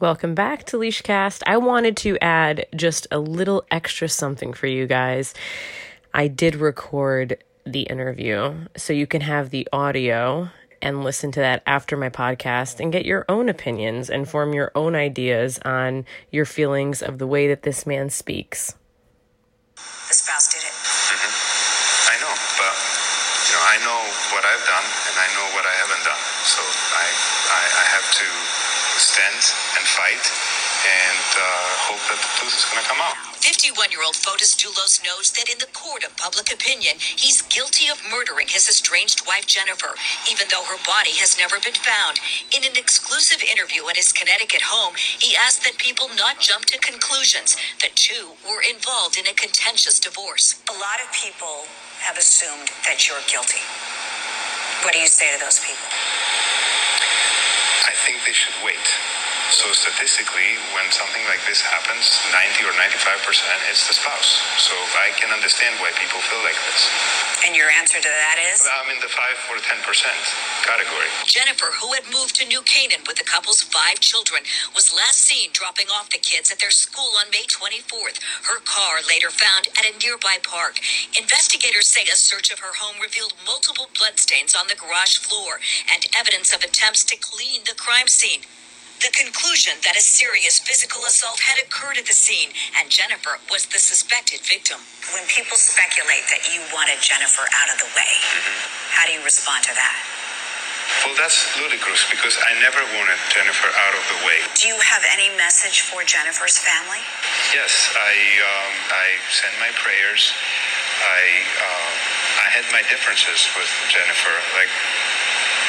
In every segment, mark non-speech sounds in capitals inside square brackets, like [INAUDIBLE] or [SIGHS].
Welcome back to Leashcast. I wanted to add just a little extra something for you guys. I did record the interview, so you can have the audio and listen to that after my podcast and get your own opinions and form your own ideas on your feelings of the way that this man speaks. The spouse did it. Mm-hmm. I know, but you know, I know what I've done and I know what I haven't done. So I, I, I have to stand and fight and uh, hope that the truth is going to come out. 51 year old Fotis Dulos knows that in the court of public opinion, he's guilty of murdering his estranged wife, Jennifer, even though her body has never been found. In an exclusive interview at his Connecticut home, he asked that people not jump to conclusions. The two were involved in a contentious divorce. A lot of people have assumed that you're guilty. What do you say to those people? Think they should wait. So statistically, when something like this happens, 90 or 95% it's the spouse. So I can understand why people feel like this. And your answer to that is? I'm in the 5 or 10% category. Jennifer, who had moved to New Canaan with the couple's five children, was last seen dropping off the kids at their school on May 24th. Her car later found at a nearby park. Investigators say a search of her home revealed multiple bloodstains on the garage floor and evidence of attempts to clean the crime scene. The conclusion that a serious physical assault had occurred at the scene and Jennifer was the suspected victim. When people speculate that you wanted Jennifer out of the way, how do you respond to that? Well, that's ludicrous because I never wanted Jennifer out of the way. Do you have any message for Jennifer's family? Yes, I um, I send my prayers. I um, I had my differences with Jennifer, like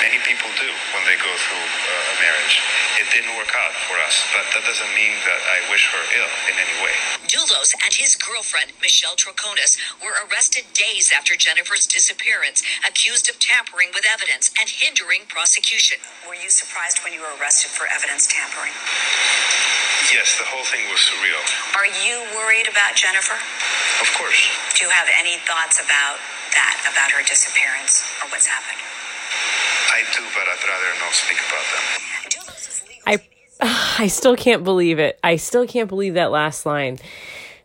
many people do when they go through uh, a marriage. It didn't work out for us, but that doesn't mean that I wish her ill in any way. Dulos and his girlfriend, Michelle Troconis, were arrested days after Jennifer's disappearance, accused of tampering with evidence and hindering prosecution. Were you surprised when you were arrested for evidence tampering? Yes, the whole thing was surreal. Are you worried about Jennifer? Of course. Do you have any thoughts about that, about her disappearance or what's happened? I do, but I'd rather not speak about them. I [SIGHS] I still can't believe it. I still can't believe that last line.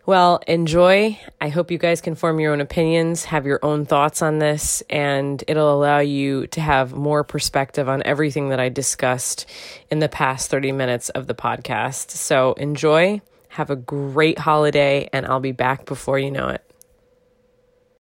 Well, enjoy. I hope you guys can form your own opinions, have your own thoughts on this, and it'll allow you to have more perspective on everything that I discussed in the past 30 minutes of the podcast. So enjoy, have a great holiday, and I'll be back before you know it.